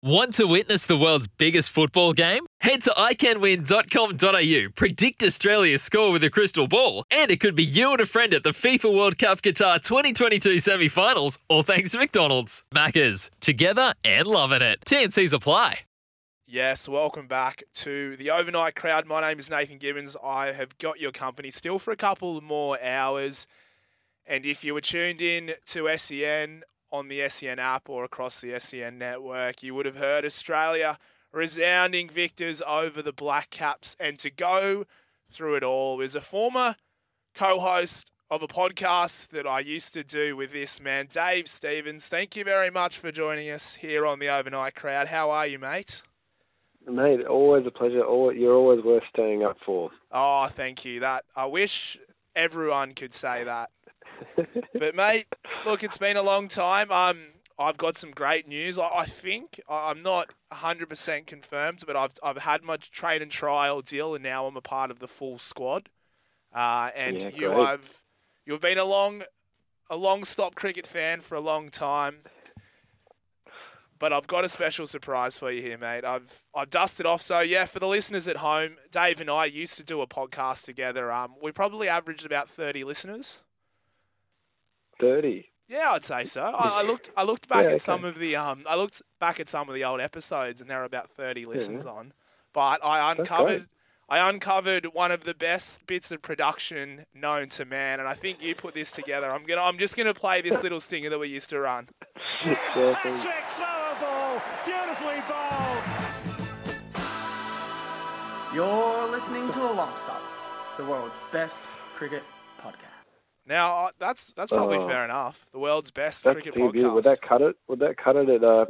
Want to witness the world's biggest football game? Head to iCanWin.com.au, predict Australia's score with a crystal ball, and it could be you and a friend at the FIFA World Cup Qatar 2022 semi finals, all thanks to McDonald's. Maccas, together and loving it. TNC's apply. Yes, welcome back to the overnight crowd. My name is Nathan Gibbons. I have got your company still for a couple more hours. And if you were tuned in to SEN on the SEN app or across the SEN network, you would have heard Australia resounding victors over the Black Caps. And to go through it all is a former co host of a podcast that I used to do with this man, Dave Stevens. Thank you very much for joining us here on the Overnight Crowd. How are you, mate? Mate, always a pleasure. You're always worth staying up for. Oh, thank you. That I wish everyone could say that. But mate, look, it's been a long time. Um, I've got some great news. I, I think I'm not 100% confirmed, but I've I've had my train and trial deal, and now I'm a part of the full squad. Uh, and Yeah, you have you've been a long a long stop cricket fan for a long time. But I've got a special surprise for you here, mate. I've I've dusted off. So yeah, for the listeners at home, Dave and I used to do a podcast together. Um, we probably averaged about thirty listeners. Thirty. Yeah, I'd say so. I, I looked I looked back Yeah, at some of the um I looked back at some of the old episodes and there were about thirty listens on. But I uncovered. I uncovered one of the best bits of production known to man, and I think you put this together. I'm gonna I'm just gonna play this little stinger that we used to run. Yeah, thanks. Slower ball, beautifully bowled. You're listening to The Long Stop, the world's best cricket podcast. Now uh, that's that's probably Oh. fair enough. The world's best cricket pretty good. podcast. Would that cut it? Would that cut it at uh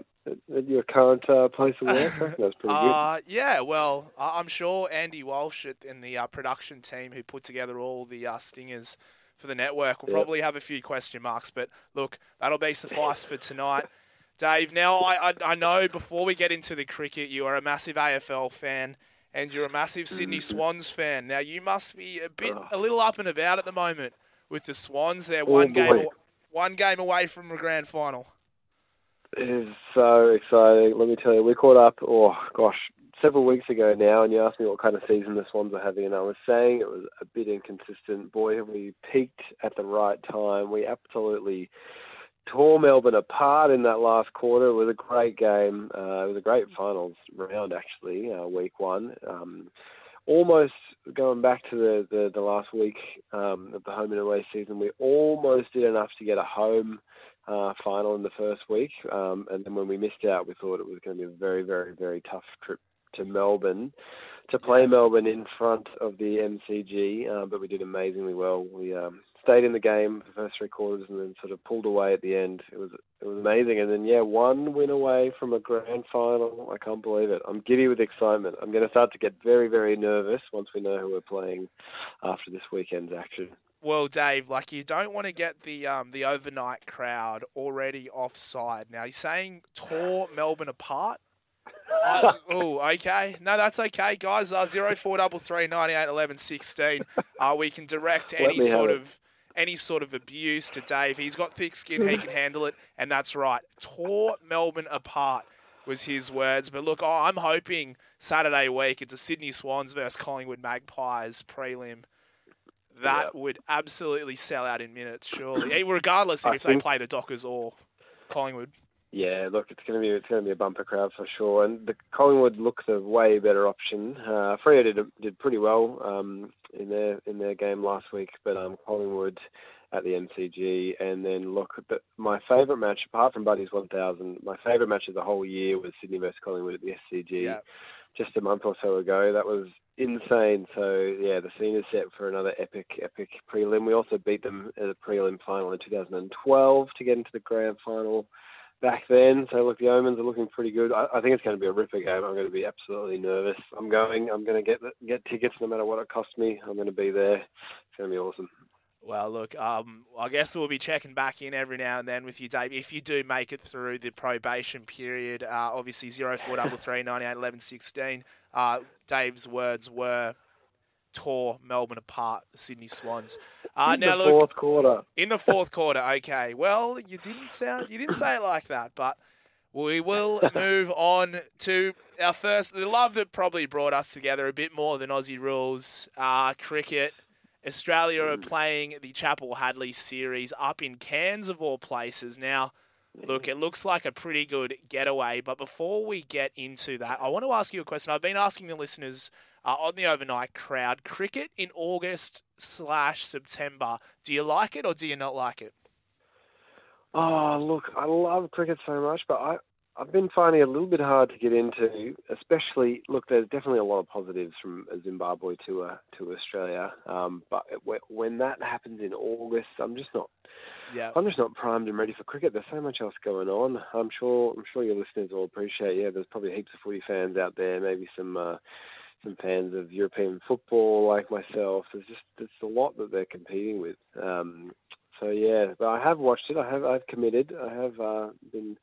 at- your current uh, place of work? That's pretty good. Uh, yeah, well, I'm sure Andy Walsh and the uh, production team who put together all the uh, stingers for the network will probably have a few question marks, but look, that'll be suffice for tonight. Dave, now I, I, I know before we get into the cricket, you are a massive AFL fan and you're a massive Sydney Swans fan. Now, you must be a bit, a little up and about at the moment with the Swans. They're Oh, one game, boy. one game away from a grand final. It is so exciting. Let me tell you, we caught up. Oh gosh, several weeks ago now, and you asked me what kind of season the Swans are having, and I was saying it was a bit inconsistent. Boy, have we peaked at the right time. We absolutely tore Melbourne apart in that last quarter. It was a great game. Uh, it was a great finals round, actually, uh, week one. Um, almost going back to the, the, the last week um, of the home and away season, we almost did enough to get a home uh, final in the first week. Um, and then when we missed out, we thought it was going to be a very, very, very tough trip to Melbourne to play Melbourne in front of the MCG. Uh, but we did amazingly well. We um, stayed in the game for the first three quarters and then sort of pulled away at the end. It was it was amazing. And then yeah, one win away from a grand final. I can't believe it. I'm giddy with excitement. I'm going to start to get very, very nervous once we know who we're playing after this weekend's action. Well, Dave, like you don't want to get the um, the overnight crowd already offside. Now you're saying tore Melbourne apart. I- oh, okay. No, that's okay, guys. Uh, zero four double three ninety eight eleven sixteen. Uh, we can direct any sort of any sort of abuse to Dave. He's got thick skin. He can handle it, and that's right. Tore Melbourne apart was his words. But look, I'm hoping Saturday week it's a Sydney Swans versus Collingwood Magpies prelim. That would absolutely sell out in minutes, surely. Regardless I if they think- play the Dockers or Collingwood. Yeah, look, it's going to be it's going to be a bumper crowd for sure, and the Collingwood looks a way better option. Uh, Freo did did pretty well um, in their in their game last week, but um, Collingwood at the MCG, and then look, the, my favourite match apart from Buddies 1000, my favourite match of the whole year was Sydney versus Collingwood at the SCG Yeah. just a month or so ago. That was insane. So yeah, the scene is set for another epic, epic prelim. We also beat them at the prelim final in 2012 to get into the grand final back then. So look, the omens are looking pretty good. I, I think it's going to be a ripper game. I'm going to be absolutely nervous. I'm going. I'm going to get get tickets no matter what it costs me. I'm going to be there. It's going to be awesome. Well, look, um, I guess we'll be checking back in every now and then with you, Dave. If you do make it through the probation period, uh, obviously zero four double three ninety eight eleven sixteen. Uh, Dave's words were tore Melbourne apart, the Sydney Swans. Uh, In now the look, fourth quarter. in the fourth quarter, okay. Well, you didn't sound, you didn't say it like that, but We will move on to our first, the love that probably brought us together a bit more than Aussie rules, uh, cricket. Australia are playing the Chappell-Hadlee series up in Cairns, of all places. Now, look, it looks like a pretty good getaway, but before we get into that, I want to ask you a question. I've been asking the listeners uh, on the overnight crowd cricket in August slash September. Do you like it or do you not like it? Oh, look, I love cricket so much, but I, I've been finding it a little bit hard to get into, especially, look, there's definitely a lot of positives from a Zimbabwe to uh, to Australia, um, but it, when that happens in August, I'm just not, Yeah. I'm just not primed and ready for cricket. There's so much else going on. I'm sure, I'm sure your listeners will appreciate. Yeah, there's probably heaps of footy fans out there, maybe some. Uh, some fans of European football like myself. There's just there's a lot that they're competing with. Um, so yeah, but I have watched it. I have I've committed. I have uh, been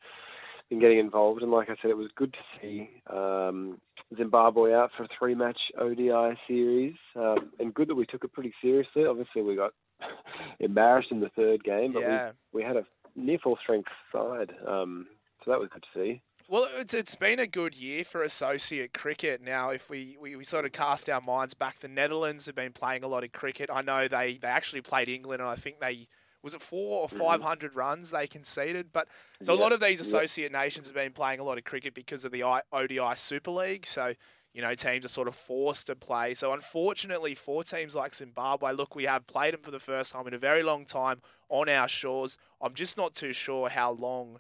been getting involved, and like I said, it was good to see um, Zimbabwe out for a three-match ODI series, um, and good that we took it pretty seriously. Obviously, we got embarrassed in the third game, but Yeah. we, we had a near full strength side, um, so that was good to see. Well, it's it's been a good year for associate cricket. Now, if we, we, we sort of cast our minds back, the Netherlands have been playing a lot of cricket. I know they, they actually played England, and I think they was it four or mm. five hundred runs they conceded. But so a lot of these yeah. associate nations have been playing a lot of cricket because of the ODI Super League. So you know teams are sort of forced to play. So unfortunately for teams like Zimbabwe, look, we have played them for the first time in a very long time on our shores. I'm just not too sure how long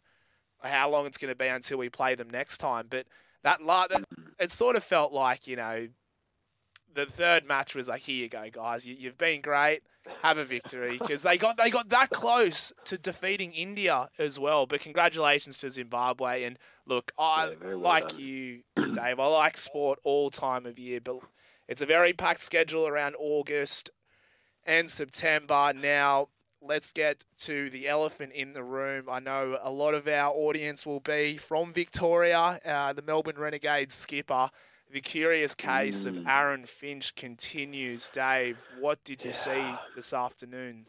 how long it's going to be until we play them next time. But that, la- that it sort of felt like you know the third match was like, here you go, guys, you, you've been great, have a victory because they got they got that close to defeating India as well. But congratulations to Zimbabwe and look, I Yeah, well like done. you, Dave. I like sport all time of year, but it's a very packed schedule around August and September now let's get to the elephant in the room. I know a lot of our audience will be from Victoria. Uh, the Melbourne Renegades skipper. The curious case of Aaron Finch continues. Dave, what did you see this afternoon?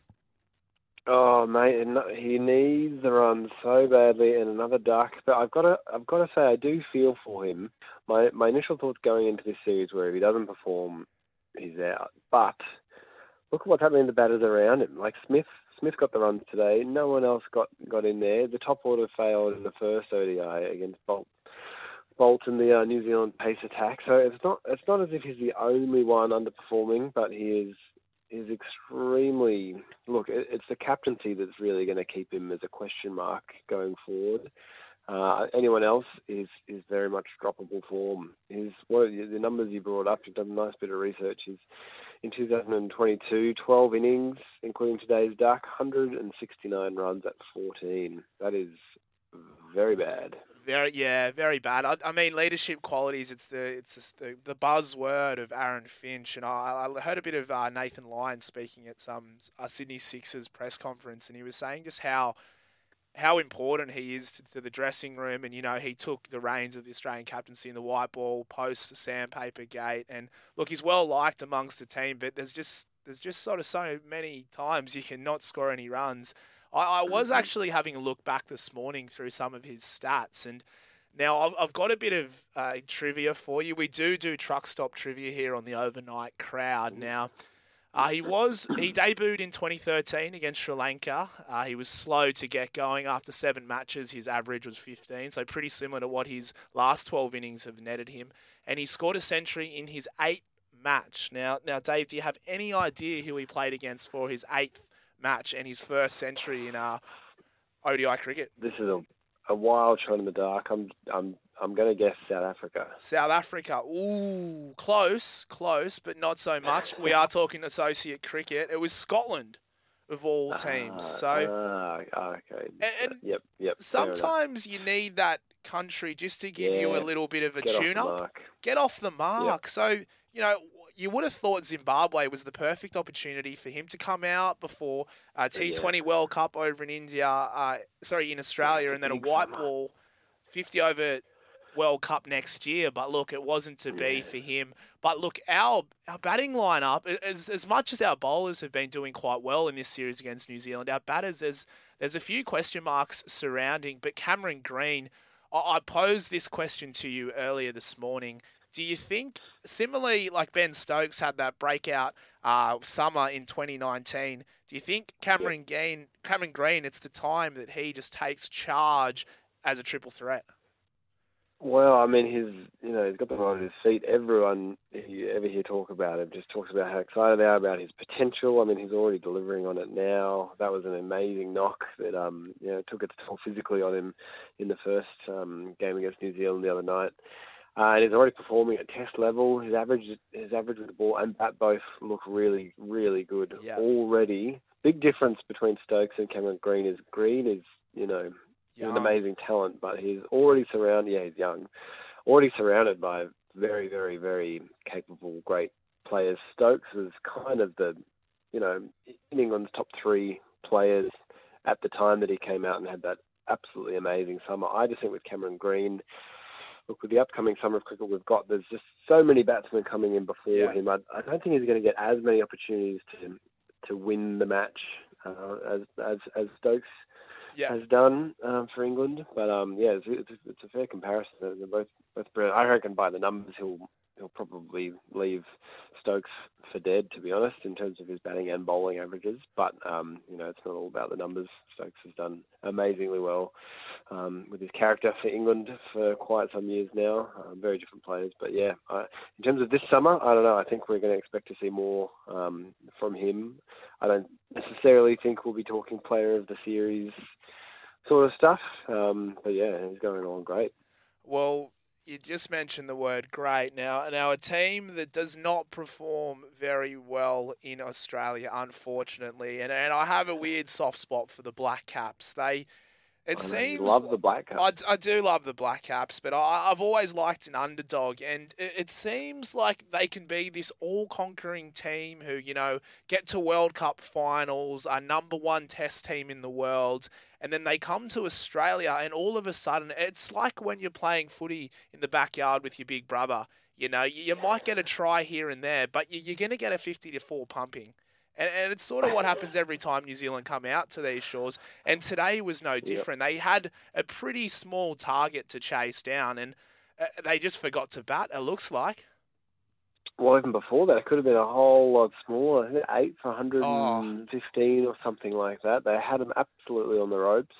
Oh mate, he needs the run so badly, and another duck. But I've got to, I've got to say, I do feel for him. My my initial thoughts going into this series were if he doesn't perform, he's out. But look at what's happening to the batters around him. Like Smith, Smith got the runs today. No one else got got in there. The top order failed in the first ODI against Boult. Boult and the uh, New Zealand pace attack. So it's not it's not as if he's the only one underperforming, but he is is extremely look. It, it's the captaincy that's really going to keep him as a question mark going forward. Uh, anyone else is is very much droppable form. His what the numbers you brought up? You've done a nice bit of research. Is in 2022, 12 innings, including today's duck, 169 runs at 14. That is very bad. Very, yeah, very bad. I, I mean, leadership qualities. It's the it's the, the buzzword of Aaron Finch, and I, I heard a bit of uh, Nathan Lyon speaking at some uh, Sydney Sixers press conference, and he was saying just how how important he is to, to the dressing room. And you know, he took the reins of the Australian captaincy in the white ball post the sandpaper gate, and look, he's well liked amongst the team, but there's just there's just sort of so many times you cannot score any runs. I, I was actually having a look back this morning through some of his stats, and now I've, I've got a bit of uh, trivia for you. We do do truck stop trivia here on the overnight crowd. Now, uh, he was he debuted in 2013 against Sri Lanka. Uh, he was slow to get going after seven matches. His average was 15, so pretty similar to what his last 12 innings have netted him. And he scored a century in his eighth match. Now, now, Dave, do you have any idea who he played against for his eighth match and his first century in uh, ODI cricket? This is a, a wild shot in the dark. I'm I'm I'm going to guess South Africa. South Africa. Ooh, close, close, but not so much. We are talking associate cricket. It was Scotland, of all teams. So Ah, ah, okay. And- yep, yep. sometimes you need that country just to give you a little bit of a Get off the tune up, get off the mark. So you know. You would have thought Zimbabwe was the perfect opportunity for him to come out before uh, T20 World Cup over in India, uh, sorry, in Australia, and then a white ball 50 over World Cup next year. But look, it wasn't to be for him. But look, our our batting lineup, as as much as our bowlers have been doing quite well in this series against New Zealand, our batters there's there's a few question marks surrounding. But Cameron Green, I posed this question to you earlier this morning. Do you think, similarly, like Ben Stokes had that breakout uh, summer in 2019, do you think Cameron Green, Cameron Green, it's the time that he just takes charge as a triple threat? Well, I mean, he's you know he's got the on his feet. Everyone you ever hear talk about him just talks about how excited they are about his potential. I mean, he's already delivering on it now. That was an amazing knock that um you know took its toll physically on him in the first um, game against New Zealand the other night. Uh, and he's already performing at test level. His average, his average with the ball and bat both look really, really good yeah. already. Big difference between Stokes and Cameron Green is Green is, you know, He's an amazing talent, but he's already surrounded. Yeah, he's young, already surrounded by very, very, very capable, great players. Stokes is kind of the, you know, in England's top three players at the time that he came out and had that absolutely amazing summer. I just think with Cameron Green, look, with the upcoming summer of cricket we've got, there's just so many batsmen coming in before yeah. him. I, I don't think he's going to get as many opportunities to to win the match uh, as as as Stokes yeah. has done um, for England. But um, yeah, it's, it's, it's, a fair comparison. They're both both brilliant. I reckon by the numbers he'll he'll probably leave Stokes for dead, to be honest, in terms of his batting and bowling averages. But um, you know, it's not all about the numbers. Stokes has done amazingly well um, with his character for England for quite some years now. Um, very different players, but yeah, I, in terms of this summer, I don't know. I think we're going to expect to see more um, from him. I don't necessarily think we'll be talking player of the series sort of stuff. Um, but yeah, he's going along great. Well, you just mentioned the word great. Now, now a team that does not perform very well in Australia, unfortunately, and, and I have a weird soft spot for the Black Caps. They it seems love the black caps. I, I do love the Black Caps, but I, I've always liked an underdog, and it, it seems like they can be this all-conquering team who, you know, get to World Cup finals, are number one Test team in the world, and then they come to Australia, and all of a sudden, it's like when you're playing footy in the backyard with your big brother. You know, you, you might get a try here and there, but you, you're going to get a 50 to 4 pumping. And, and it's sort of what happens every time New Zealand come out to these shores. And today was no different. Yep. They had a pretty small target to chase down, and uh, they just forgot to bat. It looks like. Well, even before that, it could have been a whole lot smaller. I think eight for 115 oh. or something like that. They had them absolutely on the ropes.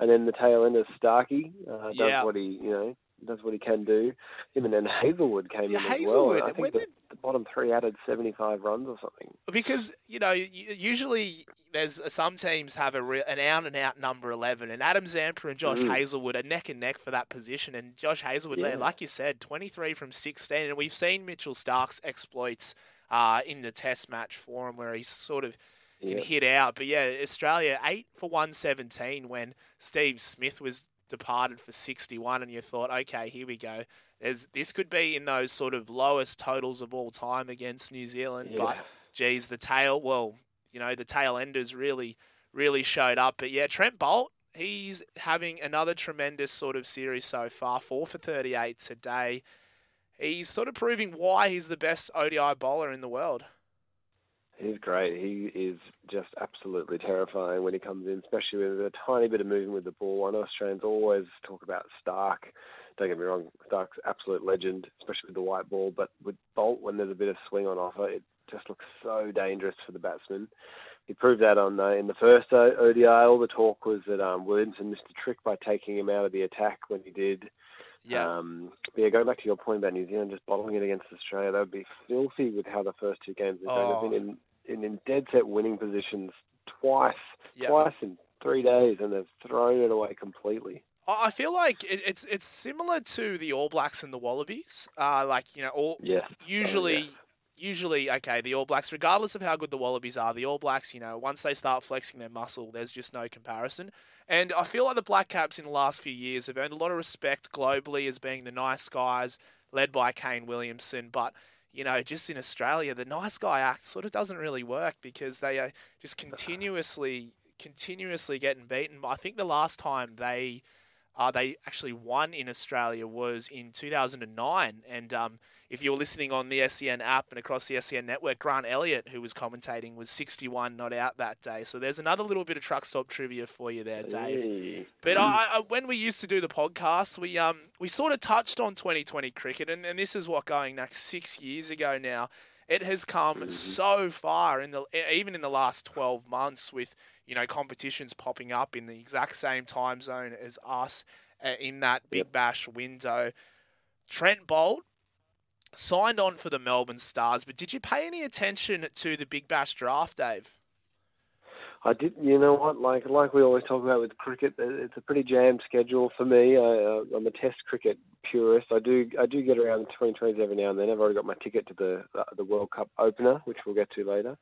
And then the tail end of Starkey uh, does yeah. what he, you know, does what he can do. Him and then Hazlewood came yeah, in Hazlewood. as well. I think the, did... the, bottom three added 75 runs or something. Because, you know, usually there's some teams have a re- an out and out number 11 and Adam Zampa and Josh mm. Hazlewood are neck and neck for that position and Josh Hazlewood, yeah. like you said 23 from 16 and we've seen Mitchell Stark's exploits uh, in the test match for him where he's sort of can yeah. hit out but yeah Australia 8 for 117 when Steve Smith was departed for 61 and you thought, okay, here we go. There's, this could be in those sort of lowest totals of all time against New Zealand. Yeah. But, geez, the tail, well, you know, the tail enders really, really showed up. But, yeah, Trent Boult, he's having another tremendous sort of series so far. Four for 38 today. He's sort of proving why he's the best ODI bowler in the world. He's great. He is just absolutely terrifying when he comes in, especially with a tiny bit of movement with the ball. I know Australians always talk about Stark. Don't get me wrong, Stark's absolute legend, especially with the white ball. But with Boult, when there's a bit of swing on offer, it just looks so dangerous for the batsman. He proved that on uh, in the first ODI. All the talk was that um, Williamson missed a trick by taking him out of the attack when he did. Yeah. Um, yeah, going back to your point about New Zealand just bottling it against Australia, that would be filthy with how the first two games have oh. been in in, in dead set winning positions twice, yep. twice in three days, and they've thrown it away completely. I feel like it's it's similar to the All Blacks and the Wallabies. Uh, like you know, all yeah. usually. Oh, yeah. Usually, okay, the All Blacks, regardless of how good the Wallabies are, the All Blacks, you know, once they start flexing their muscle, there's just no comparison. And I feel like the Black Caps in the last few years have earned a lot of respect globally as being the nice guys, led by Kane Williamson. But you know, just in Australia, the nice guy act sort of doesn't really work because they are just continuously, continuously getting beaten. I think the last time they uh, they actually won in Australia was in 2009. And um, if you were listening on the SEN app and across the SEN network, Grant Elliott, who was commentating, was 61 not out that day. So there's another little bit of truck stop trivia for you there, Dave. Hey. But I, I, when we used to do the podcast, we um we sort of touched on 2020 cricket, and, and this is what going next six years ago now. It has come so far in the even in the last 12 months with you know competitions popping up in the exact same time zone as us uh, in that Big Bash window. Trent Boult signed on for the Melbourne Stars, but did you pay any attention to the Big Bash draft, Dave? I did. You know what? Like like we always talk about with cricket, it's a pretty jammed schedule for me. I, uh, I'm a Test cricket purist. I do I do get around the 2020s every now and then. I've already got my ticket to the the World Cup opener, which we'll get to later.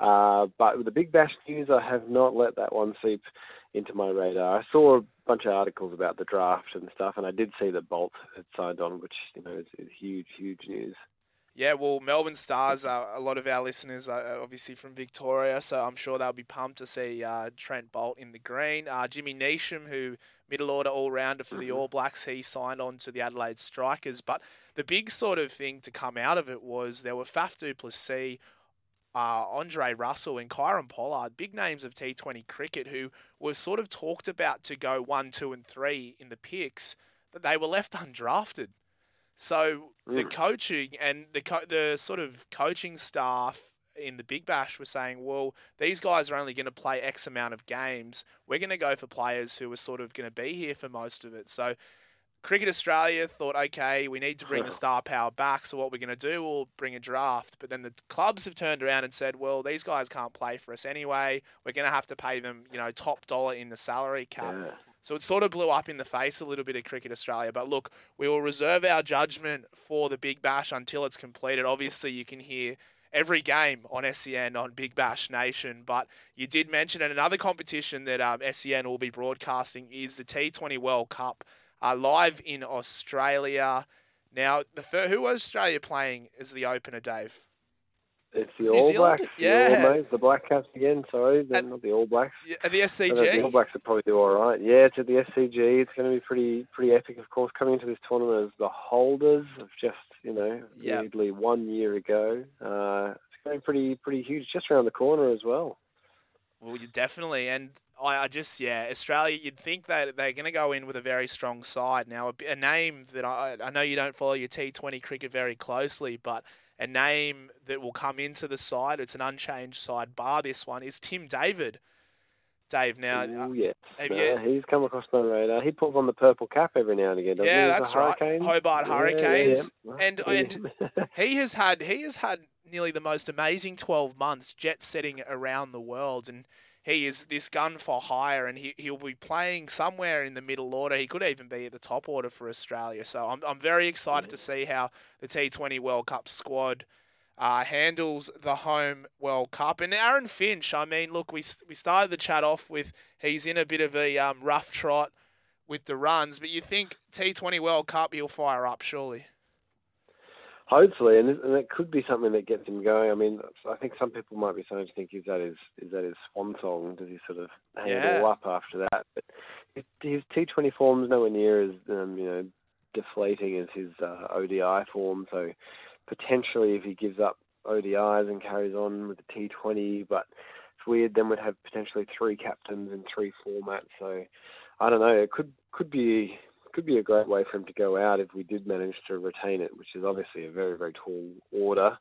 Uh, but with the Big Bash news, I have not let that one seep into my radar. I saw a bunch of articles about the draft and stuff, and I did see that Boult had signed on, which you know is, is huge, huge news. Yeah, well, Melbourne Stars, uh, a lot of our listeners are obviously from Victoria, so I'm sure they'll be pumped to see uh, Trent Boult in the green. Uh, Jimmy Neesham, who middle order all rounder for the All Blacks, he signed on to the Adelaide Strikers. But the big sort of thing to come out of it was there were Faf du Plessis, uh, Andre Russell, and Kieron Pollard, big names of T20 cricket, who were sort of talked about to go one, two, and three in the picks, but they were left undrafted. So the mm. coaching and the co- the sort of coaching staff in the Big Bash were saying, well, these guys are only going to play X amount of games. We're going to go for players who are sort of going to be here for most of it. So Cricket Australia thought, okay, we need to bring the star power back. So what we're going to do, we'll bring a draft. But then the clubs have turned around and said, well, these guys can't play for us anyway. We're going to have to pay them, you know, top dollar in the salary cap. Yeah. So it sort of blew up in the face a little bit of Cricket Australia. But look, we will reserve our judgment for the Big Bash until it's completed. Obviously, you can hear every game on SEN on Big Bash Nation. But you did mention and another competition that um, SEN will be broadcasting is the T20 World Cup uh, live in Australia. Now, the who was Australia playing as the opener, Dave? It's the New All Zealand? Blacks, Yeah. the Mates, the Black Caps again. Sorry, they're And- not the All Blacks. Yeah, At the know The All Blacks will probably do all right. Yeah, it's at the SCG. It's going to be pretty pretty epic, of course. Coming into this tournament as the holders of just you know Yep. weirdly one year ago. Uh, it's going to be pretty pretty huge, just around the corner as well. Well, you definitely. And I, I just, yeah, Australia, you'd think that they're going to go in with a very strong side. Now, A name that I, I know you don't follow your T20 cricket very closely, but a name that will come into the side, it's an unchanged side, bar this one, is Tim David. Dave, now, uh, Ooh, yes, No, you- he's come across my radar. He puts on the purple cap every now and again. Doesn't Yeah, that's right. Hurricanes? Hobart Yeah, yeah, Hurricanes. yeah. And- and- he has had he has had nearly the most amazing 12 months jet setting around the world and he is this gun for hire and he, he'll be playing somewhere in the middle order he could even be at the top order for australia so i'm, I'm very excited to see how the t20 world cup squad uh, handles the home world cup and aaron finch i mean look we, we started the chat off with he's in a bit of a um, rough trot with the runs but you think t20 world cup he'll fire up surely Hopefully, and, and it could be something that gets him going. I mean, I think some people might be starting to think, is that his is that his swan song? Does he sort of hang it all up after that? But his, his T20 form's nowhere near as um, you know deflating as his uh, ODI form. So potentially, if he gives up ODIs and carries on with the T20, but it's weird. Then we'd have potentially three captains in three formats. So I don't know. It could could be could be a great way for him to go out if we did manage to retain it, which is obviously a very, very tall order.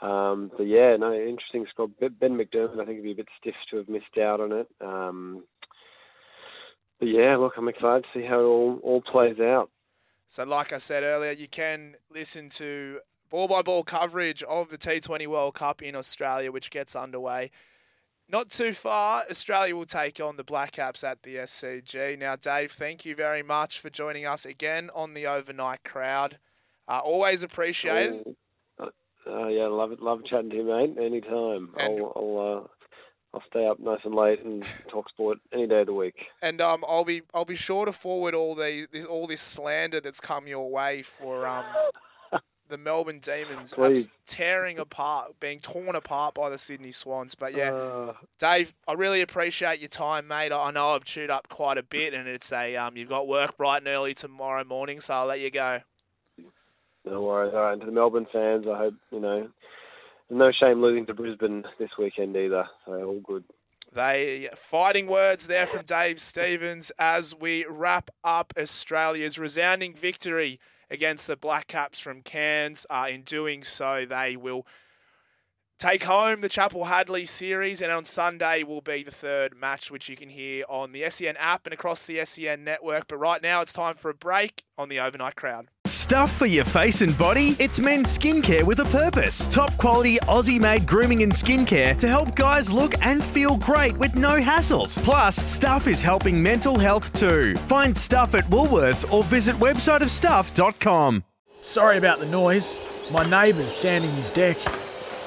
Um, but yeah, no, interesting squad. Ben McDermott, I think, would be a bit stiff to have missed out on it. Um, but yeah, look, I'm excited to see how it all, all plays out. So, like I said earlier, you can listen to ball by ball coverage of the T20 World Cup in Australia, which gets underway. Not too far, Australia will take on the Black Caps at the SCG. Now, Dave, thank you very much for joining us again on the overnight crowd. Uh, always appreciated. Uh, uh, yeah, love it. Love chatting to you, mate. Anytime. And- I'll I'll, uh, I'll stay up nice and late and talk sport any day of the week. and um, I'll be I'll be sure to forward all the this, all this slander that's come your way for um, the Melbourne Demons abs- tearing apart, being torn apart by the Sydney Swans. But yeah, Uh, Dave, I really appreciate your time, mate. I know I've chewed up quite a bit, and it's a um, you've got work bright and early tomorrow morning, so I'll let you go. no worries. All right, and to the Melbourne fans, I hope you know. No shame losing to Brisbane this weekend either. So all good. They fighting words there from Dave Stevens as we wrap up Australia's resounding victory against the Black Caps from Cairns. Uh, in doing so, they will take home the Chappell-Hadlee series, and on Sunday will be the third match, which you can hear on the SEN app and across the SEN network. But right now, it's time for a break on the overnight crowd. Stuff for your face and body? It's men's skincare with a purpose. Top quality Aussie made grooming and skincare to help guys look and feel great with no hassles. Plus, Stuff is helping mental health too. Find Stuff at Woolworths or visit websiteofstuff.com. Sorry about the noise. My neighbour's sanding his deck.